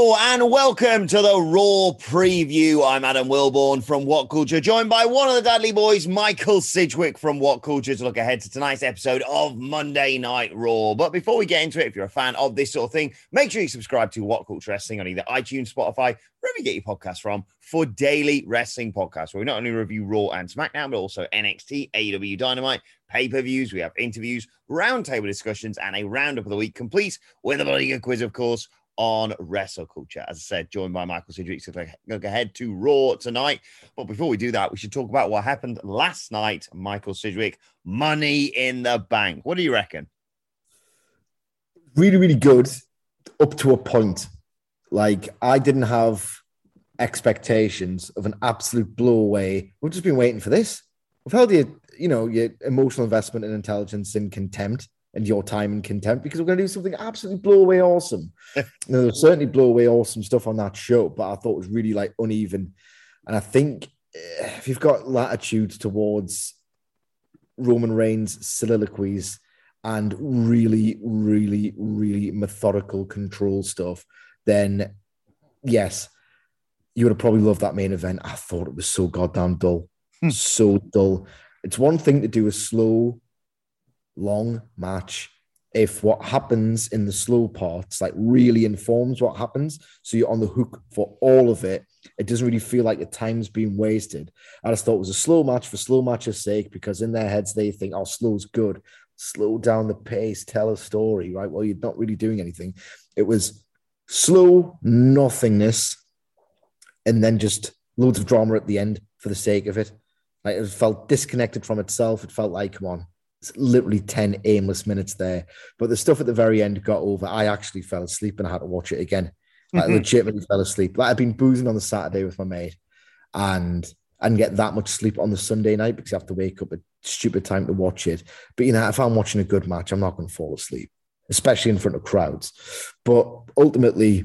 And welcome to the Raw Preview. I'm Adam Wilborn from What Culture, joined by one of the Dudley Boys, Michael Sidgwick from What Culture, to look ahead to tonight's episode of Monday Night Raw. But before we get into it, if you're a fan of this sort of thing, make sure you subscribe to What Culture Wrestling on either iTunes, Spotify, wherever you get your podcasts from, for daily wrestling podcasts where we not only review Raw and SmackDown, but also NXT, AEW Dynamite, pay per views. We have interviews, roundtable discussions, and a roundup of the week, complete with a bloody good quiz, of course on wrestle culture. As I said, joined by Michael Sidgwick. So look ahead to Raw tonight. But before we do that, we should talk about what happened last night. Michael Sidgwick, Money in the Bank. What do you reckon? Really, really good up to a point. Like I didn't have expectations of an absolute blow away. We've just been waiting for this. We've held your, you know, your emotional investment and intelligence in contempt and your time and contempt because we're going to do something absolutely blow away awesome. there's certainly blow away awesome stuff on that show, but I thought it was really like uneven. And I think eh, if you've got latitudes towards Roman Reigns' soliloquies and really, really, really methodical control stuff, then yes, you would have probably loved that main event. I thought it was so goddamn dull, hmm. so dull. It's one thing to do a slow long match. If what happens in the slow parts like really informs what happens so you're on the hook for all of it it doesn't really feel like your time's being wasted. I just thought it was a slow match for slow match's sake because in their heads they think oh slow's good. Slow down the pace tell a story right? Well you're not really doing anything. It was slow nothingness and then just loads of drama at the end for the sake of it. Like it felt disconnected from itself. It felt like come on literally 10 aimless minutes there. But the stuff at the very end got over. I actually fell asleep and I had to watch it again. Like mm-hmm. legitimately fell asleep. Like I've been boozing on the Saturday with my mate and and get that much sleep on the Sunday night because you have to wake up at stupid time to watch it. But you know, if I'm watching a good match, I'm not going to fall asleep, especially in front of crowds. But ultimately,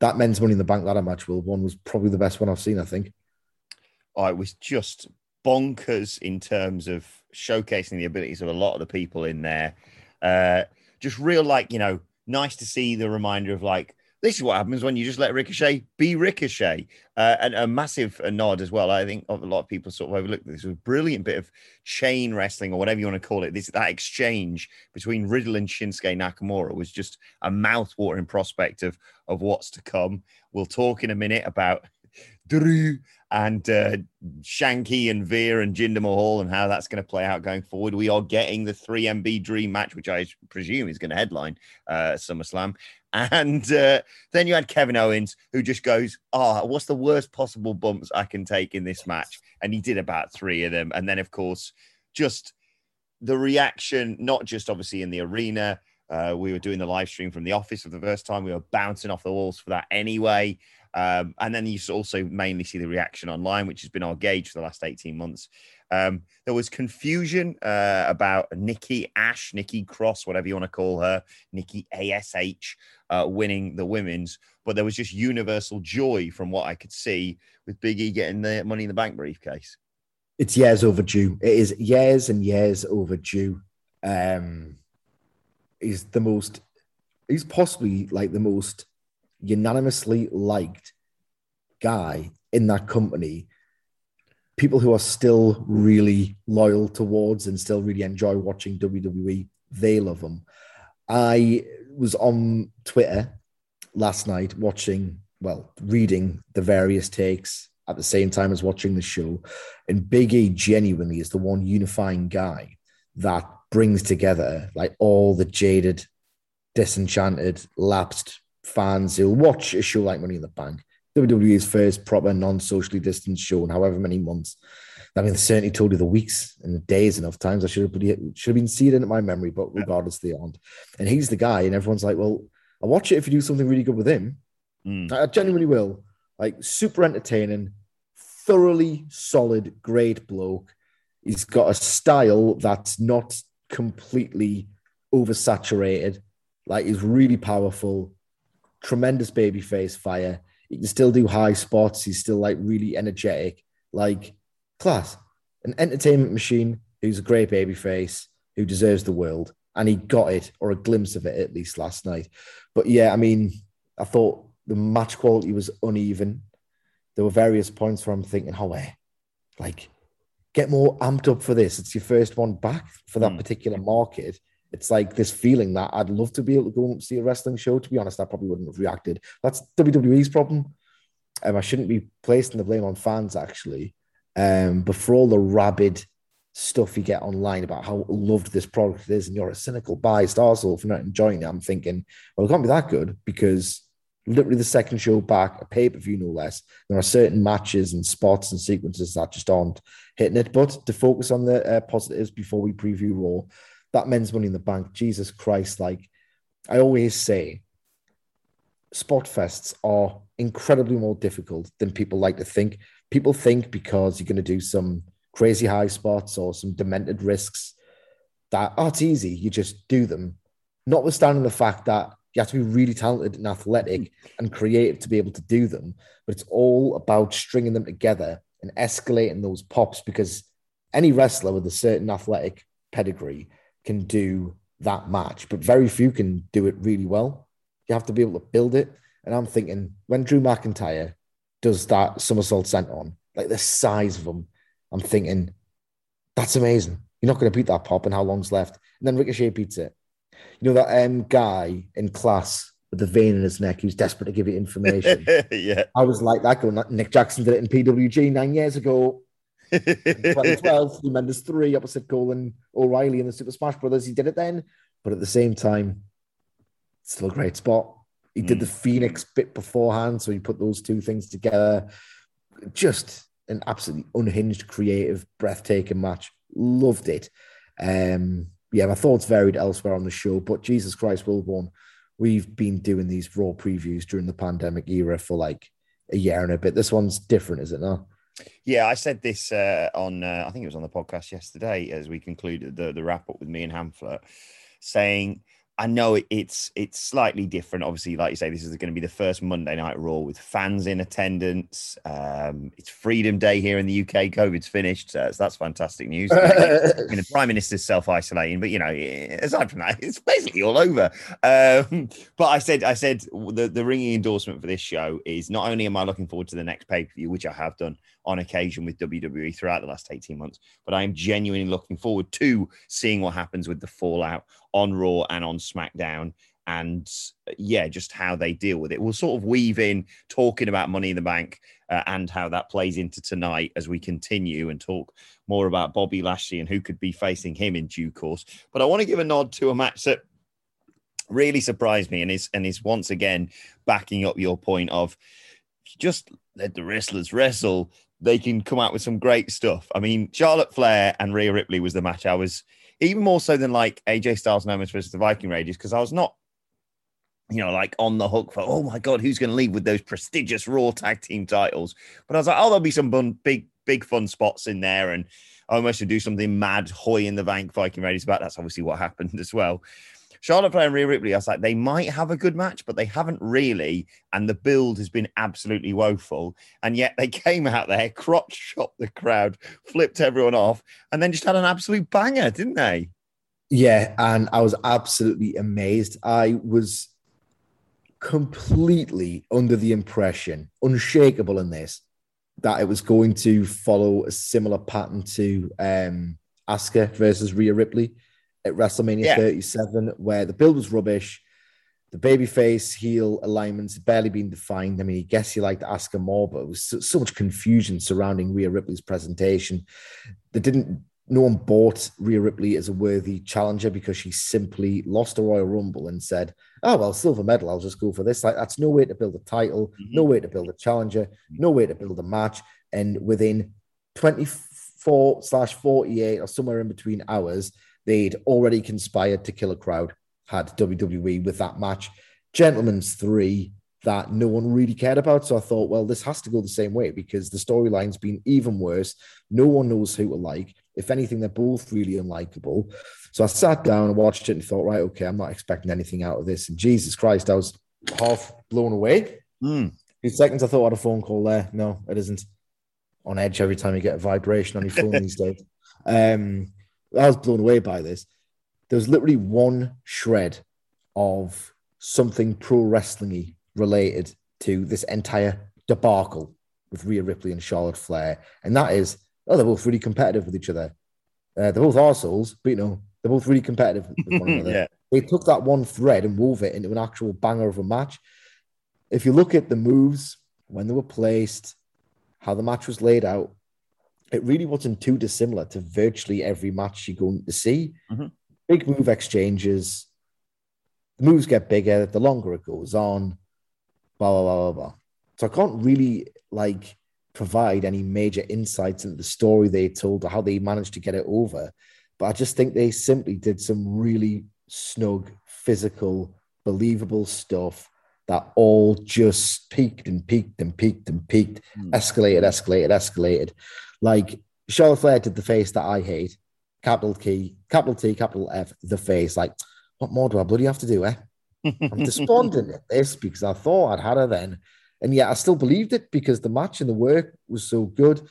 that men's money in the bank ladder match, Will, one was probably the best one I've seen, I think. Oh, it was just bonkers in terms of showcasing the abilities of a lot of the people in there. Uh, just real, like, you know, nice to see the reminder of like, this is what happens when you just let Ricochet be Ricochet. Uh, and a massive nod as well. I think a lot of people sort of overlooked this. It was a brilliant bit of chain wrestling or whatever you want to call it. This that exchange between Riddle and Shinsuke Nakamura was just a mouth-watering prospect of of what's to come. We'll talk in a minute about Drew and uh, Shanky and Veer and Jinder Mahal and how that's going to play out going forward. We are getting the 3MB Dream match, which I presume is going to headline uh, SummerSlam. And uh, then you had Kevin Owens, who just goes, Oh, what's the worst possible bumps I can take in this match? And he did about three of them. And then, of course, just the reaction, not just obviously in the arena. Uh, we were doing the live stream from the office for the first time. We were bouncing off the walls for that anyway. Um, and then you also mainly see the reaction online, which has been our gauge for the last 18 months. Um, there was confusion uh, about Nikki Ash, Nikki Cross, whatever you want to call her, Nikki ASH, uh, winning the women's. But there was just universal joy from what I could see with Big E getting the Money in the Bank briefcase. It's years overdue. It is years and years overdue. Um, he's the most, he's possibly like the most unanimously liked guy in that company, people who are still really loyal towards and still really enjoy watching WWE, they love them. I was on Twitter last night watching, well, reading the various takes at the same time as watching the show. And Big E genuinely is the one unifying guy that brings together like all the jaded, disenchanted, lapsed fans who watch a show like Money in the Bank. WWE's first proper non-socially distanced show in however many months. I mean, certainly told you the weeks and the days enough times. I should have, should have been seated in my memory, but regardless, they aren't. And he's the guy, and everyone's like, well, I'll watch it if you do something really good with him. Mm. I genuinely will. Like, super entertaining, thoroughly solid, great bloke. He's got a style that's not completely oversaturated. Like, he's really powerful, tremendous baby face fire. He can still do high spots. He's still like really energetic. Like, class, an entertainment machine who's a great baby face, who deserves the world. And he got it, or a glimpse of it at least last night. But yeah, I mean, I thought the match quality was uneven. There were various points where I'm thinking, oh, eh, like, get more amped up for this. It's your first one back for that mm. particular market. It's like this feeling that I'd love to be able to go and see a wrestling show. To be honest, I probably wouldn't have reacted. That's WWE's problem. Um, I shouldn't be placing the blame on fans, actually. Um, but for all the rabid stuff you get online about how loved this product is, and you're a cynical, biased arsehole for not enjoying it, I'm thinking, well, it can't be that good because literally the second show back, a pay per view no less, there are certain matches and spots and sequences that just aren't hitting it. But to focus on the uh, positives before we preview Raw, that men's money in the bank, Jesus Christ, like I always say, spot fests are incredibly more difficult than people like to think people think because you're going to do some crazy high spots or some demented risks that oh, easy. You just do them, notwithstanding the fact that you have to be really talented and athletic and creative to be able to do them. But it's all about stringing them together and escalating those pops because any wrestler with a certain athletic pedigree can do that match, but very few can do it really well. You have to be able to build it. And I'm thinking when Drew McIntyre does that somersault senton, like the size of them, I'm thinking, that's amazing. You're not going to beat that pop and how long's left. And then Ricochet beats it. You know that um, guy in class with the vein in his neck who's desperate to give you information. yeah. I was like that going, Nick Jackson did it in PWG nine years ago. 2012, he Mendes 3 opposite Colin O'Reilly in the Super Smash Brothers. He did it then, but at the same time, still a great spot. He mm. did the Phoenix bit beforehand, so he put those two things together. Just an absolutely unhinged, creative, breathtaking match. Loved it. Um, yeah, my thoughts varied elsewhere on the show, but Jesus Christ, Wilborn, we've been doing these raw previews during the pandemic era for like a year and a bit. This one's different, is it not? Yeah, I said this uh, on, uh, I think it was on the podcast yesterday as we concluded the, the wrap up with me and Hamflet, saying I know it's it's slightly different. Obviously, like you say, this is going to be the first Monday Night Raw with fans in attendance. Um, it's Freedom Day here in the UK. COVID's finished, so that's fantastic news. I mean, the Prime Minister's self isolating, but you know, aside from that, it's basically all over. Um, but I said, I said the the ringing endorsement for this show is not only am I looking forward to the next pay per view, which I have done on occasion with WWE throughout the last 18 months. But I am genuinely looking forward to seeing what happens with the fallout on Raw and on SmackDown. And yeah, just how they deal with it. We'll sort of weave in talking about Money in the Bank uh, and how that plays into tonight as we continue and talk more about Bobby Lashley and who could be facing him in due course. But I want to give a nod to a match that really surprised me and is and is once again backing up your point of just let the wrestlers wrestle they can come out with some great stuff. I mean, Charlotte Flair and Rhea Ripley was the match I was even more so than like AJ Styles Omos versus the Viking Raiders because I was not, you know, like on the hook for oh my god, who's going to leave with those prestigious Raw tag team titles? But I was like, oh, there'll be some big, big fun spots in there, and almost should do something mad, hoy in the bank Viking Raiders. But that's obviously what happened as well. Charlotte and Rhea Ripley, I was like, they might have a good match, but they haven't really. And the build has been absolutely woeful. And yet they came out there, crotch shot the crowd, flipped everyone off, and then just had an absolute banger, didn't they? Yeah. And I was absolutely amazed. I was completely under the impression, unshakable in this, that it was going to follow a similar pattern to um, Asuka versus Rhea Ripley at WrestleMania Yeah. 37, where the build was rubbish. The babyface heel alignments barely been defined. I mean, I guess you liked Asuka more, but it was so, so much confusion surrounding Rhea Ripley's presentation. They didn't. No one bought Rhea Ripley as a worthy challenger because she simply lost a Royal Rumble and said, "Oh well, silver medal. I'll just go for this." Like that's no way to build a title, mm-hmm. no way to build a challenger, mm-hmm. no way to build a match. And within 24 slash 48 or somewhere in between hours, they'd already conspired to kill a crowd, had WWE with that match. Gentlemen's three that no one really cared about. So I thought, well, this has to go the same way because the storyline's been even worse. No one knows who to like. If anything, they're both really unlikable. So I sat down and watched it and thought, right, okay, I'm not expecting anything out of this. And Jesus Christ, I was half blown away. Mm. Few seconds, I thought I had a phone call there. No, it isn't. On edge every time you get a vibration on your phone these days. Um, I was blown away by this. There was literally one shred of something pro wrestling related to this entire debacle with Rhea Ripley and Charlotte Flair, and that is, oh, they're both really competitive with each other. Uh, they're both arseholes, but you know, they're both really competitive with one another yeah. they took that one thread and wove it into an actual banger of a match. If you look at the moves when they were placed, how the match was laid out, it really wasn't too dissimilar to virtually every match you're going to see. Mhm. Big move exchanges. The moves get bigger the longer it goes on. Blah blah blah blah blah. So I can't really like provide any major insights into the story they told or how they managed to get it over. But I just think they simply did some really snug, physical, believable stuff that all just peaked and peaked and peaked and peaked, escalated, escalated, escalated. Like Charlotte Flair did the face that I hate, capital T, capital T, capital F, the face. Like, what more do I bloody have to do, eh? I'm despondent at this because I thought I'd had her then. And yet I still believed it because the match and the work was so good.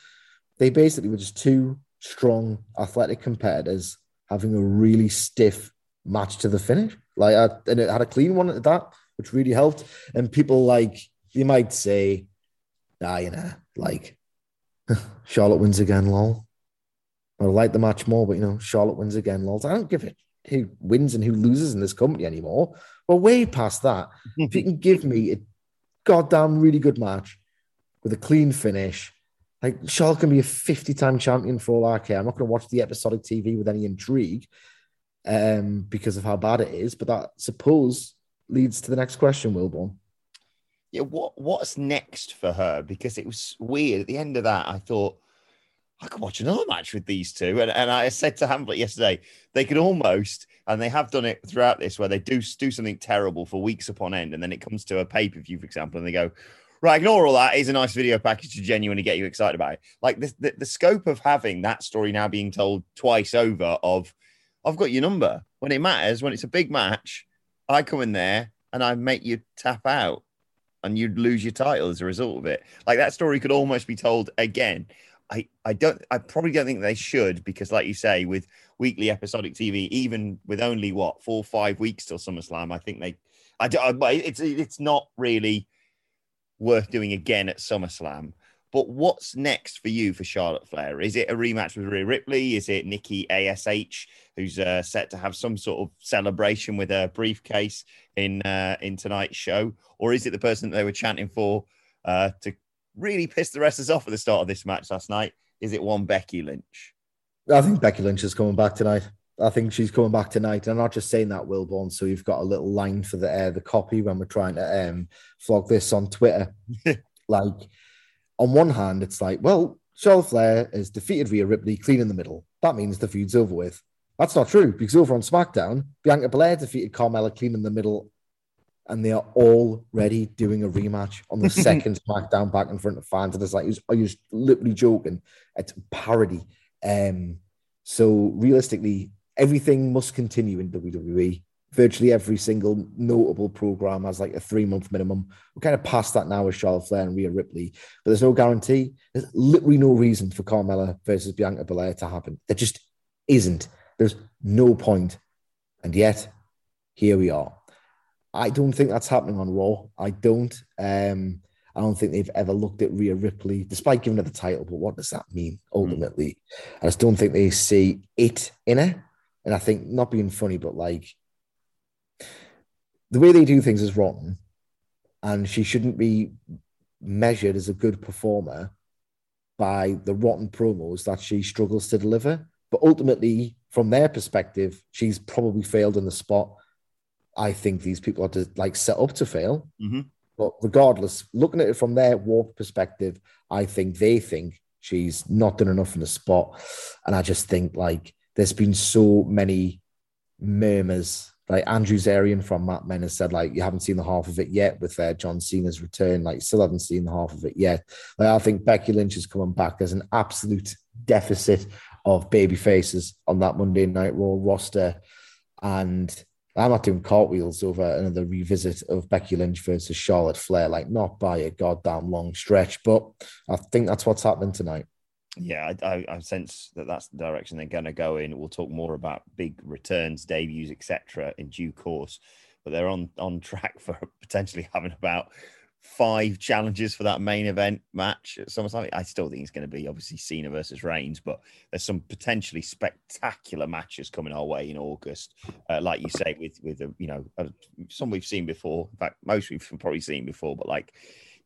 They basically were just two strong, athletic competitors having a really stiff match to the finish. Like, I, and it had a clean one at that, which really helped. And people like, you might say, nah, you know, like, Charlotte wins again, lol. I like the match more, but you know, Charlotte wins again, lol. I don't give it who wins and who loses in this company anymore. We're way past that. if you can give me a goddamn really good match with a clean finish, like Charlotte can be a 50 time champion for all I care. I'm not going to watch the episodic TV with any intrigue um, because of how bad it is, but that suppose leads to the next question, Wilborn. Yeah, what what's next for her? Because it was weird. At the end of that, I thought I could watch another match with these two. And, and I said to Hamlet yesterday, they could almost, and they have done it throughout this, where they do do something terrible for weeks upon end, and then it comes to a pay per view, for example, and they go, right, ignore all that. Here's a nice video package to genuinely get you excited about it. Like the, the, the scope of having that story now being told twice over of, I've got your number when it matters, when it's a big match, I come in there and I make you tap out and you'd lose your title as a result of it. Like that story could almost be told again. I, I don't I probably don't think they should because like you say with weekly episodic TV even with only what four five weeks till SummerSlam I think they I don't but it's it's not really worth doing again at SummerSlam. But what's next for you for Charlotte Flair? Is it a rematch with Rhea Ripley? Is it Nikki ASH, who's uh, set to have some sort of celebration with a briefcase in uh, in tonight's show, or is it the person that they were chanting for uh, to really piss the wrestlers off at the start of this match last night? Is it one Becky Lynch? I think Becky Lynch is coming back tonight. I think she's coming back tonight. And I'm not just saying that, Wilborn. So you've got a little line for the uh, the copy when we're trying to um, flog this on Twitter. like, on one hand, it's like, well, Charlotte Flair has defeated Rhea Ripley clean in the middle. That means the feud's over with. That's not true because over on SmackDown, Bianca Belair defeated Carmella clean in the middle, and they are already doing a rematch on the second SmackDown back in front of fans. And it's like, are you literally joking? It's parody. Um, so realistically, everything must continue in WWE. Virtually every single notable program has like a three month minimum. We're kind of past that now with Charlotte Flair and Rhea Ripley, but there's no guarantee. There's literally no reason for Carmella versus Bianca Belair to happen. There just isn't. There's no point. And yet, here we are. I don't think that's happening on Raw. I don't. Um, I don't think they've ever looked at Rhea Ripley, despite giving her the title. But what does that mean ultimately? Mm. I just don't think they see it in her. And I think not being funny, but like the way they do things is wrong, and she shouldn't be measured as a good performer by the rotten promos that she struggles to deliver. But ultimately, from their perspective, she's probably failed in the spot. I think these people are to, like set up to fail. Mm-hmm. But regardless, looking at it from their walk perspective, I think they think she's not done enough in the spot. And I just think like there's been so many murmurs. Like Andrew Zarian from Mat Men has said, like, you haven't seen the half of it yet with uh, John Cena's return. Like, still haven't seen the half of it yet. Like, I think Becky Lynch is coming back. There's an absolute deficit of baby faces on that Monday Night Raw roster. And I'm not doing cartwheels over another revisit of Becky Lynch versus Charlotte Flair, like not by a goddamn long stretch. But I think that's what's happening tonight. Yeah, I, I, I sense that that's the direction they're going to go in. We'll talk more about big returns, debuts, etc. in due course. But they're on on track for potentially having about five challenges for that main event match at. I still think it's going to be obviously Cena versus Reigns, but there's some potentially spectacular matches coming our way in August. Uh, like you say, with with a, you know uh, some we've seen before. In fact, most we've probably seen before, but like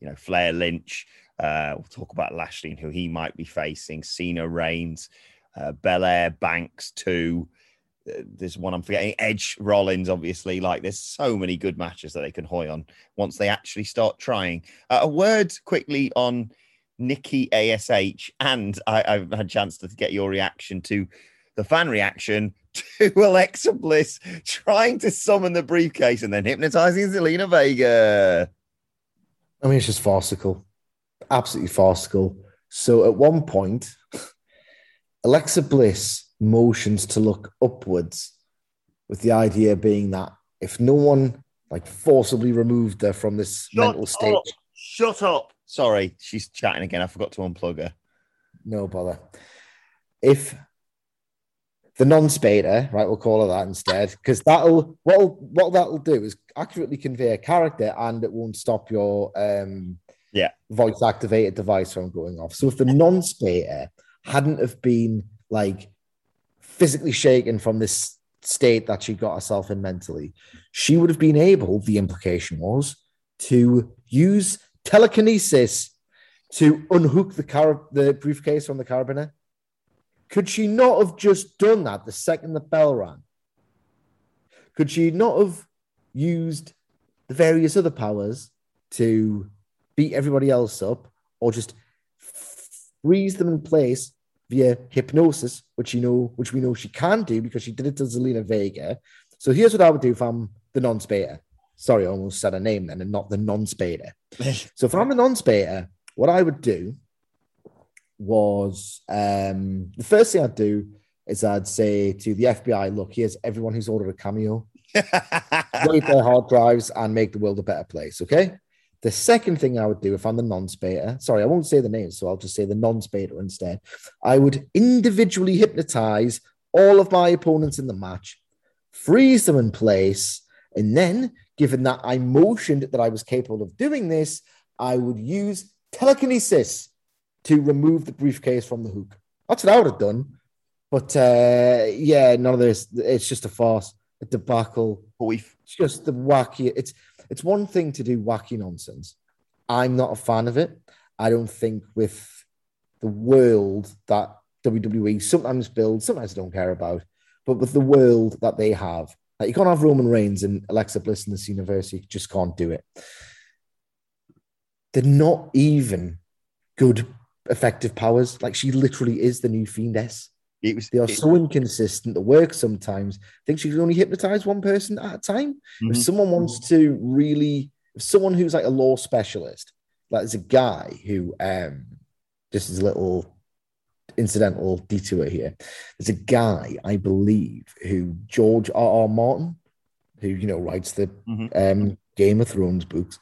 you know Flair Lynch. Uh, we'll talk about Lashley and who he might be facing. Cena Reigns, uh, Belair Banks too there's one I'm forgetting. Edge Rollins, obviously. Like there's so many good matches that they can hoy on once they actually start trying. Uh, a word quickly on Nikki Ash, and I, have had a chance to get your reaction to the fan reaction to Alexa Bliss trying to summon the briefcase and then hypnotizing Zelina Vega. I mean, it's just farcical, absolutely farcical. So at one point, Alexa Bliss motions to look upwards, with the idea being that if no one like forcibly removed her from this Shut mental state. Up. Shut up. Sorry, she's chatting again. I forgot to unplug her. No bother. If the non-spader, right, we'll call her that instead, because that'll what what that'll do is accurately convey a character and it won't stop your um yeah voice activated device from going off. So if the non-spader hadn't have been like physically shaken from this state that she got herself in mentally, she would have been able, the implication was, to use telekinesis to unhook the car- the briefcase from the carabiner. Could she not have just done that the second the bell rang? Could she not have used the various other powers to beat everybody else up or just freeze them in place via hypnosis, which you know, which we know she can do because she did it to Zelina Vega. So here's what I would do if I'm the non-spader. Sorry, I almost said a name then and not the non-spader. so if I'm the non-spader, what I would do was um, the first thing I'd do is I'd say to the FBI, look, here's everyone who's ordered a cameo. Wait their hard drives and make the world a better place. Okay. The second thing I would do if I'm the non-spater, sorry, I won't say the name, so I'll just say the non-spater instead. I would individually hypnotize all of my opponents in the match, freeze them in place, and then, given that I motioned that I was capable of doing this, I would use telekinesis to remove the briefcase from the hook. That's what I would have done. But uh, yeah, none of this. It's just a farce, a debacle. But we've it's just the wacky. It's it's one thing to do wacky nonsense. I'm not a fan of it. I don't think with the world that WWE sometimes builds, sometimes don't care about, but with the world that they have, like you can't have Roman Reigns and Alexa Bliss in this universe. You just can't do it. They're not even good, effective powers. Like she literally is the new Fiendess. It was, they are it, so inconsistent. The work sometimes. I think she can only hypnotize one person at a time. Mm-hmm. If someone wants to really, if someone who's like a lore specialist, like there's a guy who, um, just as a little incidental detour here. There's a guy, I believe, who George R. R. Martin, who you know writes the mm-hmm. um, Game of Thrones books.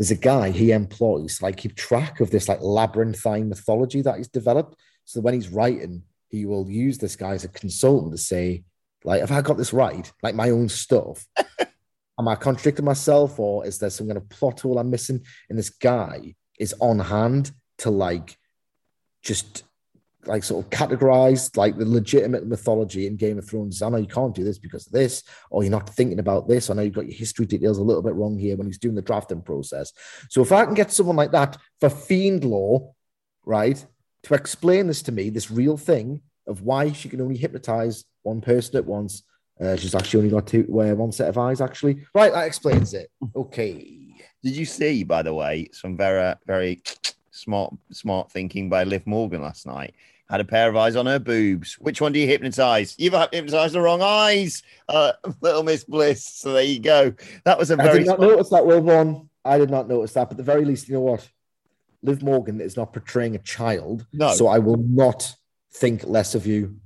There's a guy he employs to like keep track of this like labyrinthine mythology that he's developed. So when he's writing, he will use this guy as a consultant to say, like, if I got this right, like my own stuff, am I contradicting myself, or is there some kind of plot hole I'm missing? And this guy is on hand to like just like sort of categorized like the legitimate mythology in Game of Thrones. I know you can't do this because of this, or you're not thinking about this. I know you've got your history details a little bit wrong here when he's doing the drafting process. So if I can get someone like that for Fiend Lore, right, to explain this to me, this real thing of why she can only hypnotize one person at once. Uh, she's actually only got two, uh, one set of eyes, actually. Right, that explains it. Okay. Did you see, by the way, some very, very smart, smart thinking by Liv Morgan last night? Had a pair of eyes on her boobs. Which one do you hypnotize? You've hypnotized the wrong eyes, uh, little Miss Bliss. So there you go. That was a very. I did not smart... notice that, Will One. I did not notice that. But at the very least, you know what? Liv Morgan is not portraying a child. No. So I will not think less of you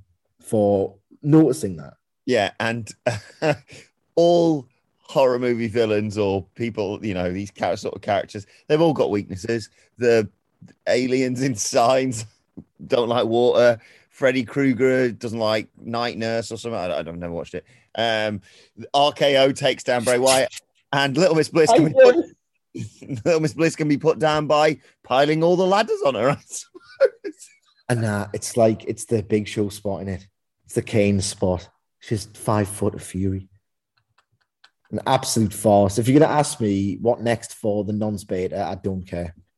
for noticing that. Yeah, and all horror movie villains or people, you know, these sort of characters, they've all got weaknesses. The aliens in signs don't like water. Freddy Krueger doesn't like Night Nurse or something. I, don't, I've never watched it. Um, RKO takes down Bray Wyatt, and Little Miss Bliss can be put, Little Miss Bliss can be put down by piling all the ladders on her. and uh, it's like it's the Big Show spot in it. It's the Kane spot. She's five foot of fury. An absolute farce. If you're going to ask me what next for the non beta, I don't care.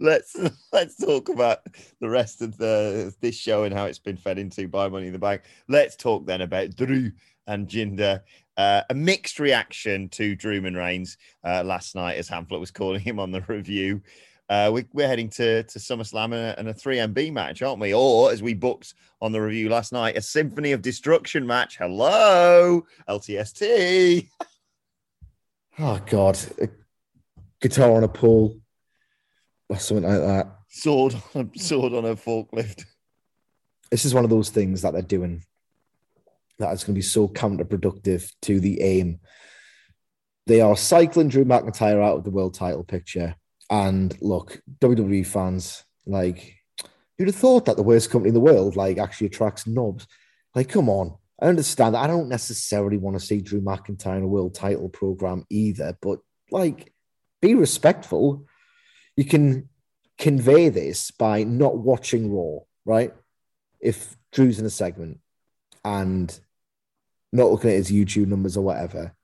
Let's let's talk about the rest of the this show and how it's been fed into by Money in the Bank. Let's talk then about Drew and Jinder. Uh, a mixed reaction to Drewman Reigns uh, last night, as Hamflett was calling him on the review. Uh, we, are heading to, to SummerSlam and a, and a 3MB match, aren't we? Or, as we booked on the review last night, a Symphony of Destruction match. Hello, LTST. oh, God. A guitar on a pole or something like that. Sword, on a sword on a forklift. This is one of those things that they're doing that is going to be so counterproductive to the aim. They are cycling Drew McIntyre out of the world title picture. And look, WWE fans, like, who'd have thought that the worst company in the world, like, actually attracts knobs. Like, come on. I understand that. I don't necessarily want to see Drew McIntyre in a world title program either, but like, be respectful. You can convey this by not watching Raw, right? If Drew's in a segment and not looking at his YouTube numbers or whatever,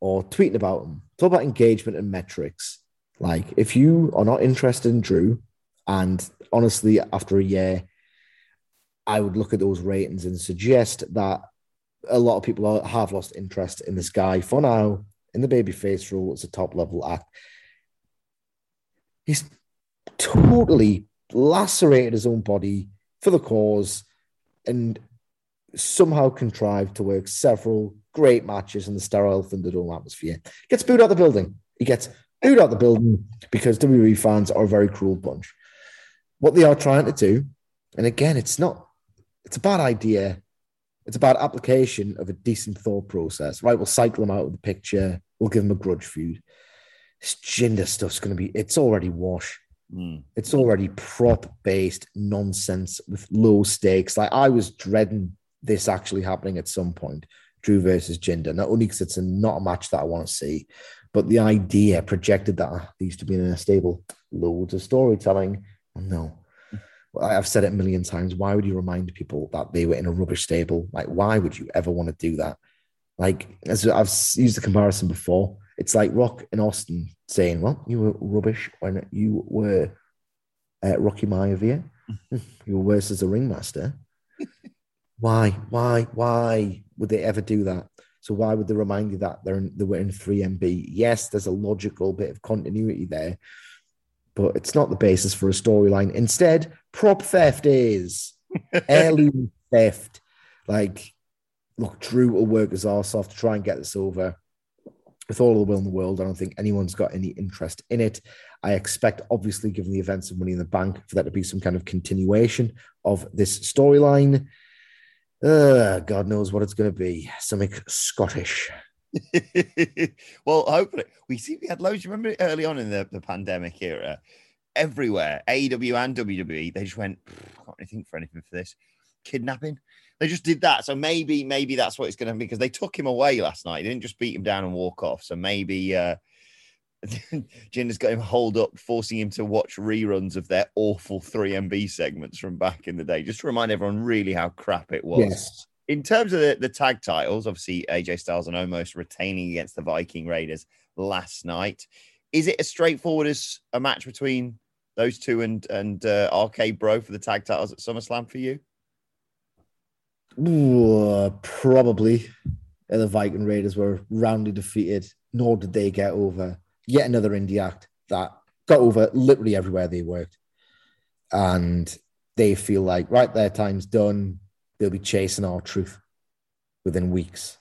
or tweeting about him. Talk about engagement and metrics. Like, if you are not interested in Drew, and honestly, after a year, I would look at those ratings and suggest that a lot of people have lost interest in this guy for now in the babyface role as a top level act. He's totally lacerated his own body for the cause and somehow contrived to work several great matches in the sterile Thunderdome atmosphere. Gets booed out the building. He gets Booed out the building because WWE fans are a very cruel bunch. What they are trying to do, and again, it's not, it's a bad idea. It's about application of a decent thought process, right? We'll cycle them out of the picture. We'll give them a grudge feud. This Jinder stuff's going to be, it's already wash. Mm. It's already prop based nonsense with low stakes. Like I was dreading this actually happening at some point. Drew versus Jinder, not only because it's a, not a match that I want to see, but the idea projected that they used to be in a stable, loads of storytelling. No, I've said it a million times. Why would you remind people that they were in a rubbish stable? Like, why would you ever want to do that? Like, as I've used the comparison before, it's like Rock and Austin saying, "Well, you were rubbish when you were uh, Rocky Maivia. you were worse as a ringmaster." why, why, why would they ever do that? So why would they remind you that they're in, they were in 3MB? Yes, there's a logical bit of continuity there, but it's not the basis for a storyline. Instead, prop theft is heirloom theft. Like, look, Drew will work his arse off to try and get this over with all the will in the world. I don't think anyone's got any interest in it. I expect, obviously, given the events of Money in the Bank, for that to be some kind of continuation of this storyline. Uh, God knows what it's going to be. Something Scottish. well, hopefully, we see we had loads. Remember early on in the, the pandemic era, everywhere, AEW and WWE, they just went, I can't really think for anything for this. Kidnapping. They just did that. So maybe, maybe that's what it's going to be because they took him away last night. They didn't just beat him down and walk off. So maybe uh, Jinder's got him holed up, forcing him to watch reruns of their awful 3MB segments from back in the day, just to remind everyone really how crap it was. Yes. In terms of the, the tag titles, obviously AJ Styles and Omos retaining against the Viking Raiders last night. Is it as straightforward as a match between those two and and uh, RK Bro for the tag titles at SummerSlam for you? Probably. The Viking Raiders were roundly defeated, nor did they get over yet another indie act that got over literally everywhere they worked. And they feel like, right, their time's done. They'll be chasing R-Truth within weeks,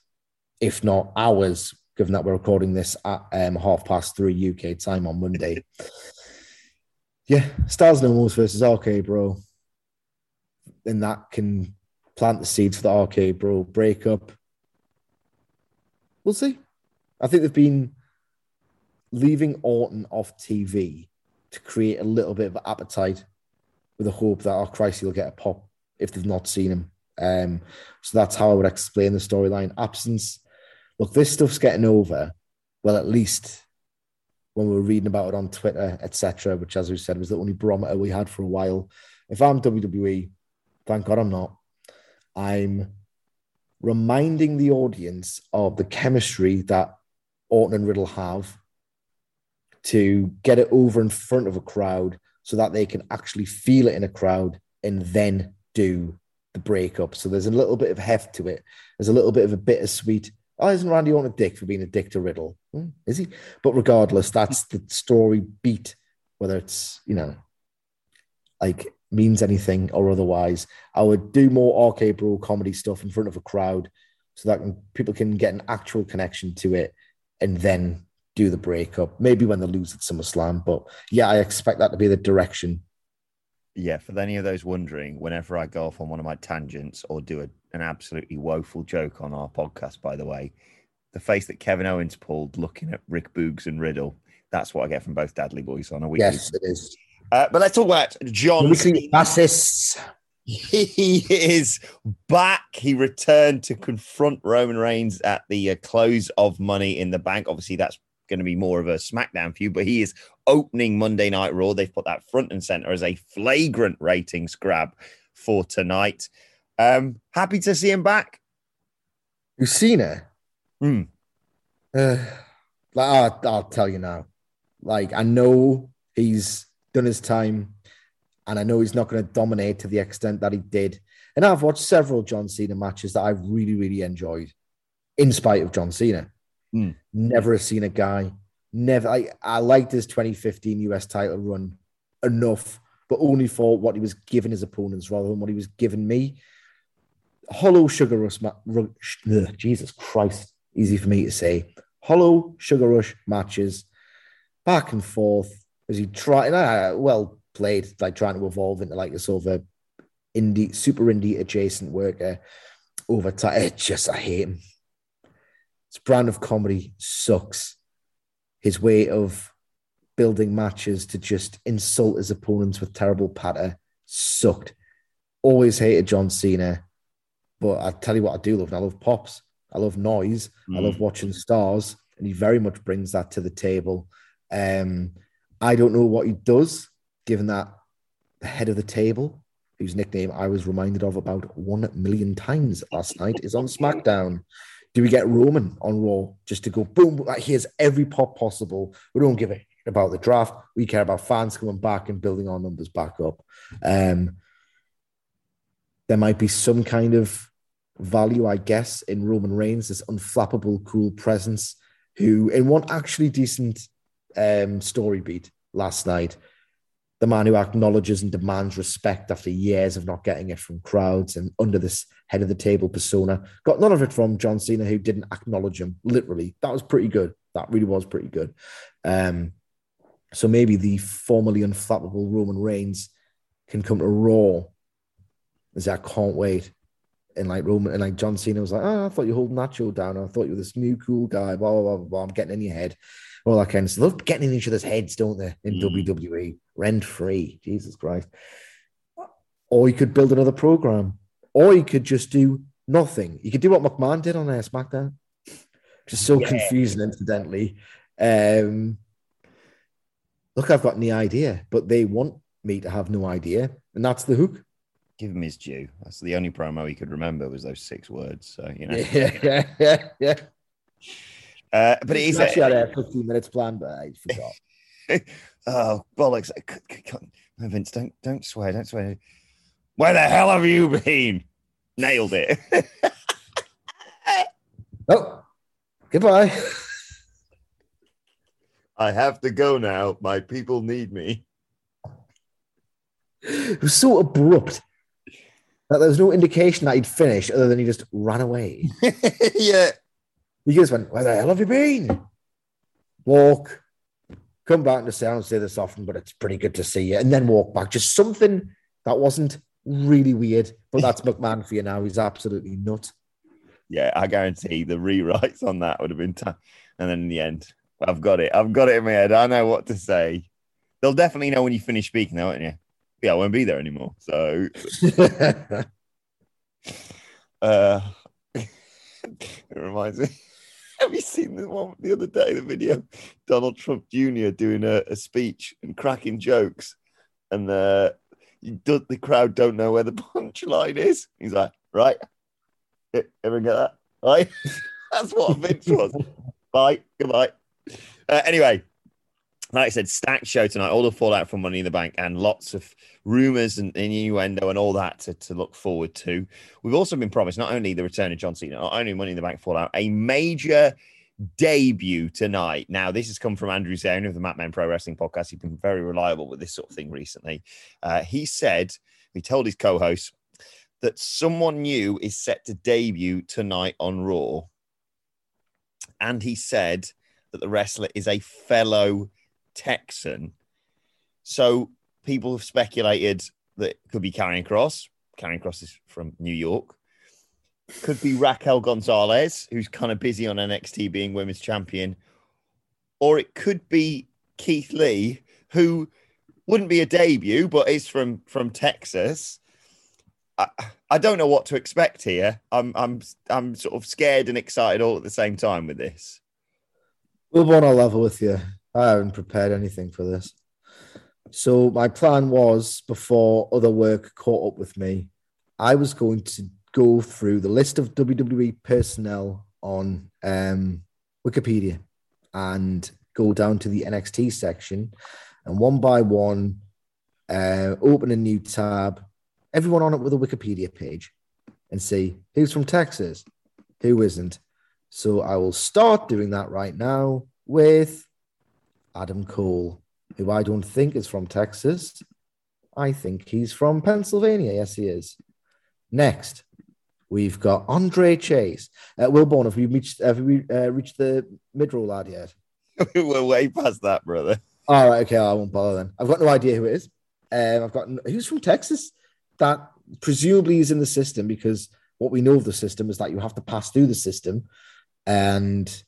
if not hours, given that we're recording this at um, half past three UK time on Monday. yeah, Stars No Moves versus RK Bro. And that can plant the seeds for the RK Bro breakup. We'll see. I think they've been leaving Orton off TV to create a little bit of appetite with the hope that, oh, Christ, he'll get a pop if they've not seen him. Um, so that's how I would explain the storyline. Absence. Look, this stuff's getting over. Well, at least when we were reading about it on Twitter, etc., which, as we said, was the only barometer we had for a while. If I'm WWE, thank God I'm not. I'm reminding the audience of the chemistry that Orton and Riddle have to get it over in front of a crowd so that they can actually feel it in a crowd and then do the breakup. So there's a little bit of heft to it. There's a little bit of a bittersweet. Oh, isn't Randy Orton a dick for being a dick to Riddle? Hmm, is he? But regardless, that's the story beat, whether it's, you know, like means anything or otherwise. I would do more RK Bro comedy stuff in front of a crowd so that people can get an actual connection to it and then do the breakup. Maybe when they lose at SummerSlam, but yeah, I expect that to be the direction. Yeah, for any of those wondering, whenever I go off on one of my tangents or do a, an absolutely woeful joke on our podcast, by the way, the face that Kevin Owens pulled looking at Rick Boogs and Riddle, that's what I get from both Dudley Boys on a weekly. Yes, it is. Uh, but let's talk about John. Weekly fascists. He is back. He returned to confront Roman Reigns at the uh, close of Money in the Bank. Obviously, that's going to be more of a SmackDown feud, but he is opening Monday Night Raw. They've put that front and center as a flagrant ratings grab for tonight. Um, happy to see him back. You've seen it? Hmm. Uh, I'll, I'll tell you now. Like, I know he's done his time, and I know he's not going to dominate to the extent that he did. And I've watched several John Cena matches that I've really, really enjoyed, in spite of John Cena. Mm. Never have seen a guy. Never. I, I liked his 2015 US title run enough, but only for what he was giving his opponents rather than what he was giving me. Hollow Sugar Rush, ma- ugh, Jesus Christ, easy for me to say. Hollow Sugar Rush matches back and forth he tried. Uh, well played, like trying to evolve into like a sort of a indie, super indie adjacent worker over time. It just, I hate him. His brand of comedy sucks. His way of building matches to just insult his opponents with terrible patter sucked. Always hated John Cena, but I tell you what, I do love. I love pops. I love noise. Mm. I love watching stars, and he very much brings that to the table. Um, I don't know what he does, given that the head of the table, whose nickname I was reminded of about one million times last night, is on SmackDown. Do we get Roman on Raw just to go boom? Like here's every pop possible. We don't give a about the draft. We care about fans coming back and building our numbers back up. Um, there might be some kind of value, I guess, in Roman Reigns, this unflappable, cool presence, who, in one actually decent um, story beat last night, the man who acknowledges and demands respect after years of not getting it from crowds and under this head of the table persona. Got none of it from John Cena, who didn't acknowledge him. Literally, that was pretty good. That really was pretty good. Um, so maybe the formerly unflappable Roman Reigns can come to Raw. As I can't wait. And like Roman and like John Cena was like, oh, I thought you were holding that show down. I thought you were this new cool guy. Blah blah blah blah. I'm getting in your head. All that kind of stuff. Love getting in each other's heads, don't they? In mm. WWE, rent free. Jesus Christ. Or you could build another program, or you could just do nothing. You could do what McMahon did on uh, SmackDown, just so yeah. confusing, incidentally. Um, look, I've got the idea, but they want me to have no idea, and that's the hook. Give him his due. That's the only promo he could remember was those six words. So you know, yeah, yeah, yeah. yeah. Uh, but it is actually had a 15 minutes plan, but I forgot. oh bollocks! No, Vince, don't don't swear, don't swear. Where the hell have you been? Nailed it. oh, goodbye. I have to go now. My people need me. It was so abrupt that there was no indication that he'd finished other than he just ran away. yeah. He just went, Where the hell have you been? Walk, come back to say, I don't say this often, but it's pretty good to see you. And then walk back. Just something that wasn't really weird. But that's McMahon for you now. He's absolutely nuts. Yeah, I guarantee the rewrites on that would have been tough. And then in the end, I've got it. I've got it in my head. I know what to say. They'll definitely know when you finish speaking, though, won't you? Yeah, I won't be there anymore. So, uh, it reminds me. Have you seen the one the other day? The video, Donald Trump Jr. doing a, a speech and cracking jokes, and uh, the the crowd don't know where the punchline is. He's like, right, everyone get that? Right, that's what Vince was. Bye, goodbye. Uh, anyway, like I said, stacked show tonight. All the fallout from Money in the Bank and lots of rumors and innuendo and all that to, to look forward to. We've also been promised not only the return of John Cena, not only Money in the Bank fallout, a major debut tonight. Now, this has come from Andrew Zarian of the Mat Men Pro Wrestling Podcast. He's been very reliable with this sort of thing recently. Uh, he said, he told his co host that someone new is set to debut tonight on Raw. And he said, that the wrestler is a fellow Texan. So people have speculated that could be Karrion Kross. Karrion Kross is from New York. Could be Raquel Gonzalez, who's kind of busy on NXT being women's champion. Or it could be Keith Lee, who wouldn't be a debut, but is from from Texas. I, I don't know what to expect here. I'm I'm I'm sort of scared and excited all at the same time with this. We'll be on a level with you. I haven't prepared anything for this. So my plan was before other work caught up with me, I was going to go through the list of WWE personnel on um, Wikipedia and go down to the NXT section and one by one uh, open a new tab, everyone on it with a Wikipedia page and see who's from Texas, who isn't, so I will start doing that right now with Adam Cole, who I don't think is from Texas. I think he's from Pennsylvania. Yes, he is. Next, we've got Andre Chase. Uh, Will Bourne, have we reached, have we, uh, reached the mid roll ad yet? We're way past that, brother. All right, okay, I won't bother then. I've got no idea who it is. Um, I've got who's from Texas that presumably is in the system because what we know of the system is that you have to pass through the system and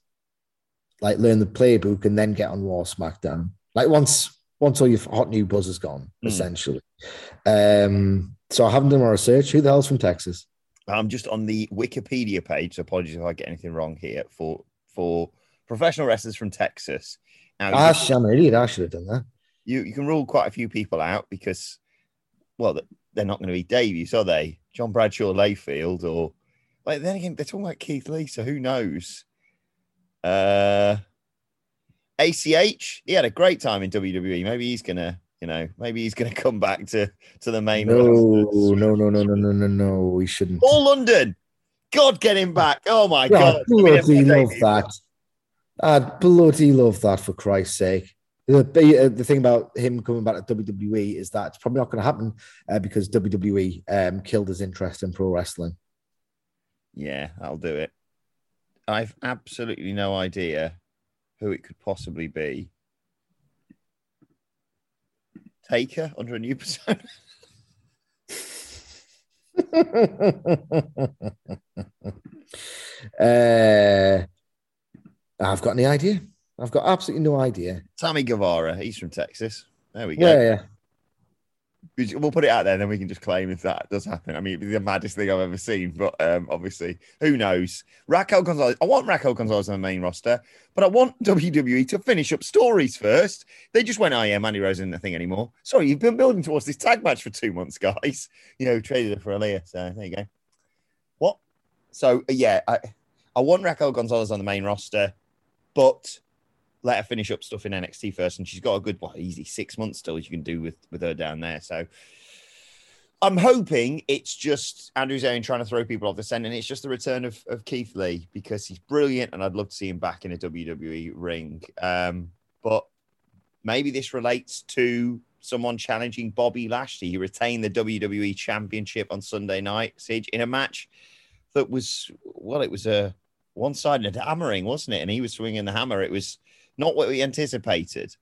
like learn the playbook and then get on Raw SmackDown. Like once once all your hot new buzz is gone, Hmm. essentially. Um, so I haven't done my research. Who the hell's from Texas? I'm just on the Wikipedia page. So apologies if I get anything wrong here for for professional wrestlers from Texas. Now, Ah, I'm an idiot. I should have done that. you you can rule quite a few people out because, well, they're not going to be debuts, are they? John Bradshaw Layfield or like then again they're talking about Keith Lee, so who knows? Uh, ACH, he had a great time in WWE. Maybe he's gonna, you know, maybe he's gonna come back to to the main. No, roster. no, no, no, no, no, no, no. We shouldn't. All London. God, get him back. Oh my I God. bloody love that. I bloody love that for Christ's sake. The, the, the thing about him coming back to WWE is that it's probably not going to happen uh, because WWE um, killed his interest in pro wrestling. Yeah, I'll do it. I've absolutely no idea who it could possibly be. Taker under a new persona. uh, I've got any idea. I've got absolutely no idea. Sammy Guevara. He's from Texas. There we go. Yeah, yeah. We- We'll put it out there, and then we can just claim if that does happen. I mean, it'd be the maddest thing I've ever seen, but um, obviously, who knows? Raquel Gonzalez. I want Raquel Gonzalez on the main roster, but I want WWE to finish up stories first. They just went, "Oh yeah, Mandy Rose isn't the thing anymore." Sorry, you've been building towards this tag match for two months, guys. You know, traded her for Aliyah, so there you go. What? So uh, yeah, I I want Raquel Gonzalez on the main roster, but let her finish up stuff in NXT first, and she's got a good, what, easy six months still you can do with with her down there. So I'm hoping it's just Andrew Zarian trying to throw people off the scent, and it's just the return of, of Keith Lee because he's brilliant, and I'd love to see him back in a WWE ring. Um, but maybe this relates to someone challenging Bobby Lashley. He retained the WWE Championship on Sunday night, Siege, in a match that was well, it was a one-sided hammering, wasn't it? And he was swinging the hammer. It was not what we anticipated.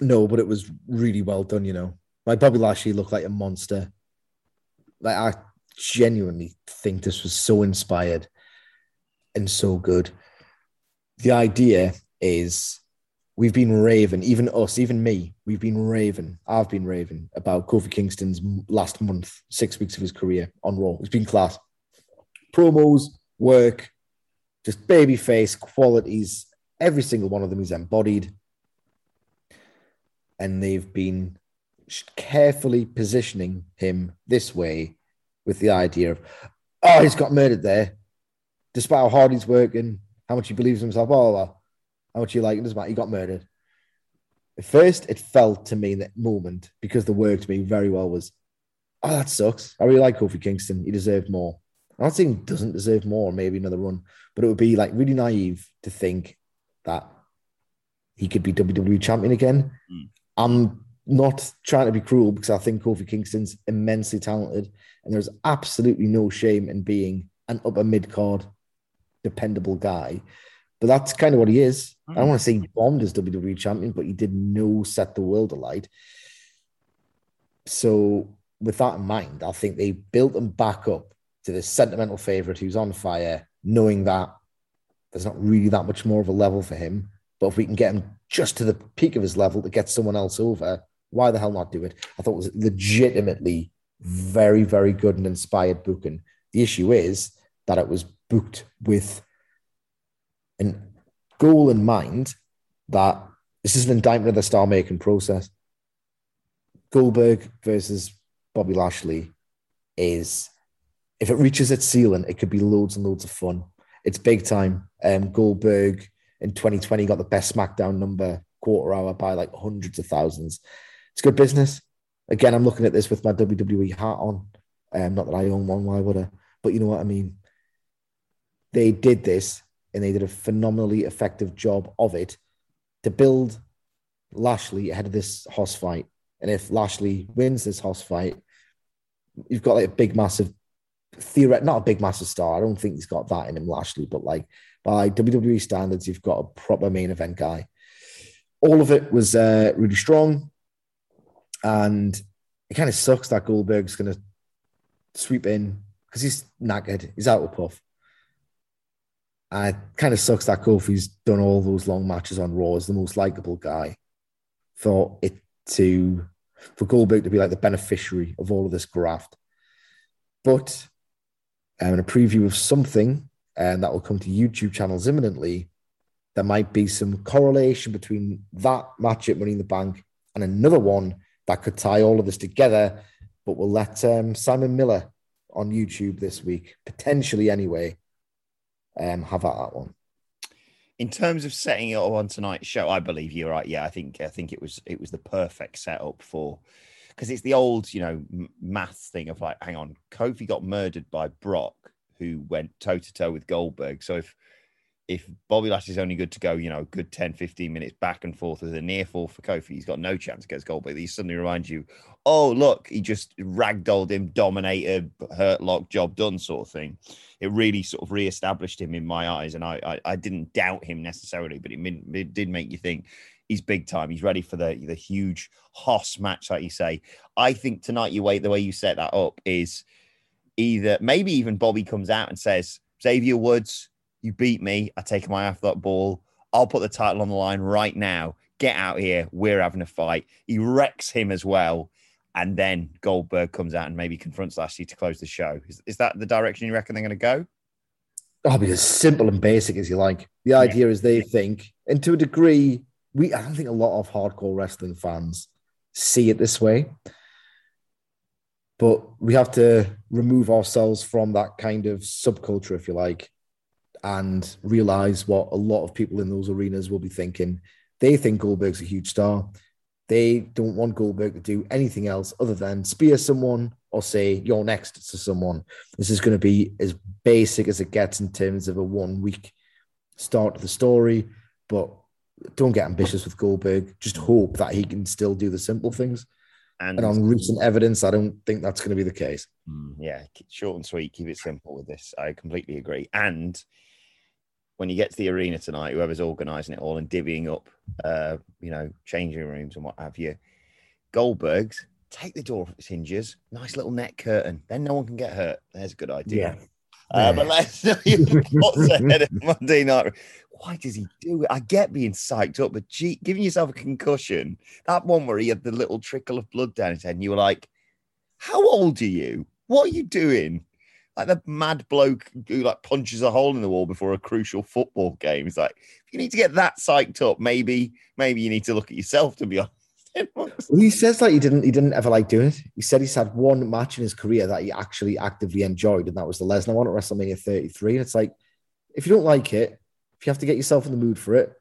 No, but it was really well done, you know. Like Bobby Lashley looked like a monster. Like I genuinely think this was so inspired and so good. The idea is we've been raving, even us, even me, we've been raving. I've been raving about Kofi Kingston's last month, six weeks of his career on Raw. It's been class. Promos, work, just baby face qualities. Every single one of them is embodied and they've been carefully positioning him this way with the idea of, oh, he's got murdered there, despite how hard he's working, how much he believes in himself, blah, blah, how much you like him, doesn't matter, he got murdered. At first, it felt to me that moment, because the word to me very well was, oh, that sucks. I really like Kofi Kingston. He deserved more. I'm not saying he doesn't deserve more, maybe another run, but it would be like really naive to think that he could be WWE champion again. Mm. I'm not trying to be cruel because I think Kofi Kingston's immensely talented, and there's absolutely no shame in being an upper mid card dependable guy. But that's kind of what he is. I don't want to say he bombed as WWE champion, but he did no set the world alight. So, with that in mind, I think they built him back up to this sentimental favorite who's on fire, knowing that there's not really that much more of a level for him. But if we can get him just to the peak of his level to get someone else over, why the hell not do it? I thought it was legitimately very, very good and inspired booking. The issue is that it was booked with an goal in mind that this is an indictment of the star making process. Goldberg versus Bobby Lashley is, if it reaches its ceiling, it could be loads and loads of fun. It's big time. Um, Goldberg in 2020 got the best SmackDown number quarter hour by like hundreds of thousands. It's good business. Again, I'm looking at this with my WWE hat on. Um, not that I own one, why would I? But you know what I mean. They did this and they did a phenomenally effective job of it to build Lashley ahead of this Hoss fight. And if Lashley wins this Hoss fight, you've got like a big, massive theoret not a big massive star. I don't think he's got that in him, Lashley, but like by WWE standards, you've got a proper main event guy. All of it was uh, really strong, and it kind of sucks that Goldberg's going to sweep in because he's knackered. He's out with puff. And it kind of sucks that Kofi's done all those long matches on Raw as the most likable guy. For it to for Goldberg to be like the beneficiary of all of this graft. But um, in a preview of something and that will come to YouTube channels imminently, there might be some correlation between that match at Money in the Bank and another one that could tie all of this together. But we'll let um, Simon Miller on YouTube this week, potentially anyway, um, have at that one. In terms of setting it up on tonight's show, I believe you're right. Yeah, I think I think it was it was the perfect setup for because it's the old you know math thing of like, hang on, Kofi got murdered by Brock, who went toe to toe with Goldberg. So if if Bobby Lashley's only good to go, you know, good 10, 15 minutes back and forth as a near fall for Kofi, he's got no chance against Goldberg. He suddenly reminds you, oh, look, he just ragdolled him, dominated, hurt lock, job done sort of thing. It really sort of re-established him in my eyes. And I, I, I didn't doubt him necessarily, but it, it did make you think he's big time. He's ready for the, the huge Hoss match, like you say. I think tonight you wait, the way you set that up is either maybe even Bobby comes out and says, Xavier Woods, you beat me. I take my off that ball. I'll put the title on the line right now. Get out here. We're having a fight. He wrecks him as well. And then Goldberg comes out and maybe confronts Lashley to close the show. Is, is that the direction you reckon they're going to go? I'll be as simple and basic as you like. The idea yeah. is they think, and to a degree, we I don't think a lot of hardcore wrestling fans see it this way. But we have to remove ourselves from that kind of subculture, if you like, and realize what a lot of people in those arenas will be thinking. They think Goldberg's a huge star. They don't want Goldberg to do anything else other than spear someone or say you're next to someone. This is going to be as basic as it gets in terms of a one week start to the story. But don't get ambitious with Goldberg. Just hope that he can still do the simple things. And, and, on recent evidence, I don't think that's going to be the case. Hmm, yeah, short and sweet, keep it simple with this. I completely agree. And when you get to the arena tonight, whoever's organising it all and divvying up, uh, you know, changing rooms and what have you, Goldberg's take the door off its hinges, nice little net curtain, then no one can get hurt. There's a good idea. Yeah. Uh, But let's know your thoughts ahead of Monday night. Why does he do it? I get being psyched up, but gee, giving yourself a concussion, that one where he had the little trickle of blood down his head, and you were like, How old are you? What are you doing? like the mad bloke who like punches a hole in the wall before a crucial football game. It's like if you need to get that psyched up, maybe maybe you need to look at yourself to be honest. well, he says like he didn't he didn't ever like doing it. He said he's had one match in his career that he actually actively enjoyed, and that was the Lesnar one at WrestleMania 33. And it's like if you don't like it, if you have to get yourself in the mood for it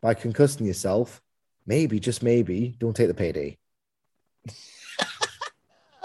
by concussing yourself, maybe just maybe don't take the payday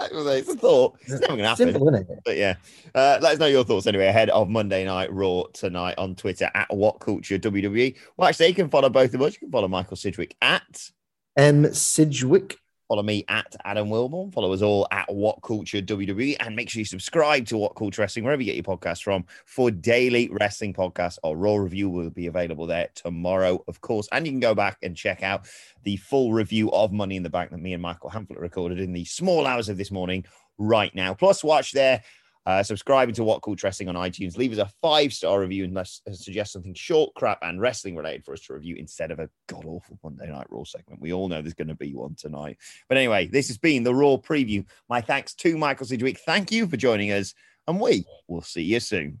it's a thought. It's never going to happen. Simple, it? But yeah, uh, let us know your thoughts anyway ahead of Monday Night Raw tonight on Twitter at What Culture WWE. Well, actually, you can follow both of us. You can follow Michael Sidgwick at M Sidgwick Follow me at Adam Wilborn. Follow us all at What Culture WWE. And make sure you subscribe to What Culture Wrestling, wherever you get your podcasts from, for daily wrestling podcasts. Our Raw review will be available there tomorrow, of course. And you can go back and check out the full review of Money in the Bank that me and Michael Hamflett recorded in the small hours of this morning right now. Plus, watch there uh, subscribing to What Culture Wrestling on iTunes. Leave us a five star review and let's uh, suggest something short, crap, and wrestling related for us to review instead of a god awful Monday Night Raw segment. We all know there's going to be one tonight. But anyway, this has been the Raw preview. My thanks to Michael Sidgwick. Thank you for joining us, and we will see you soon.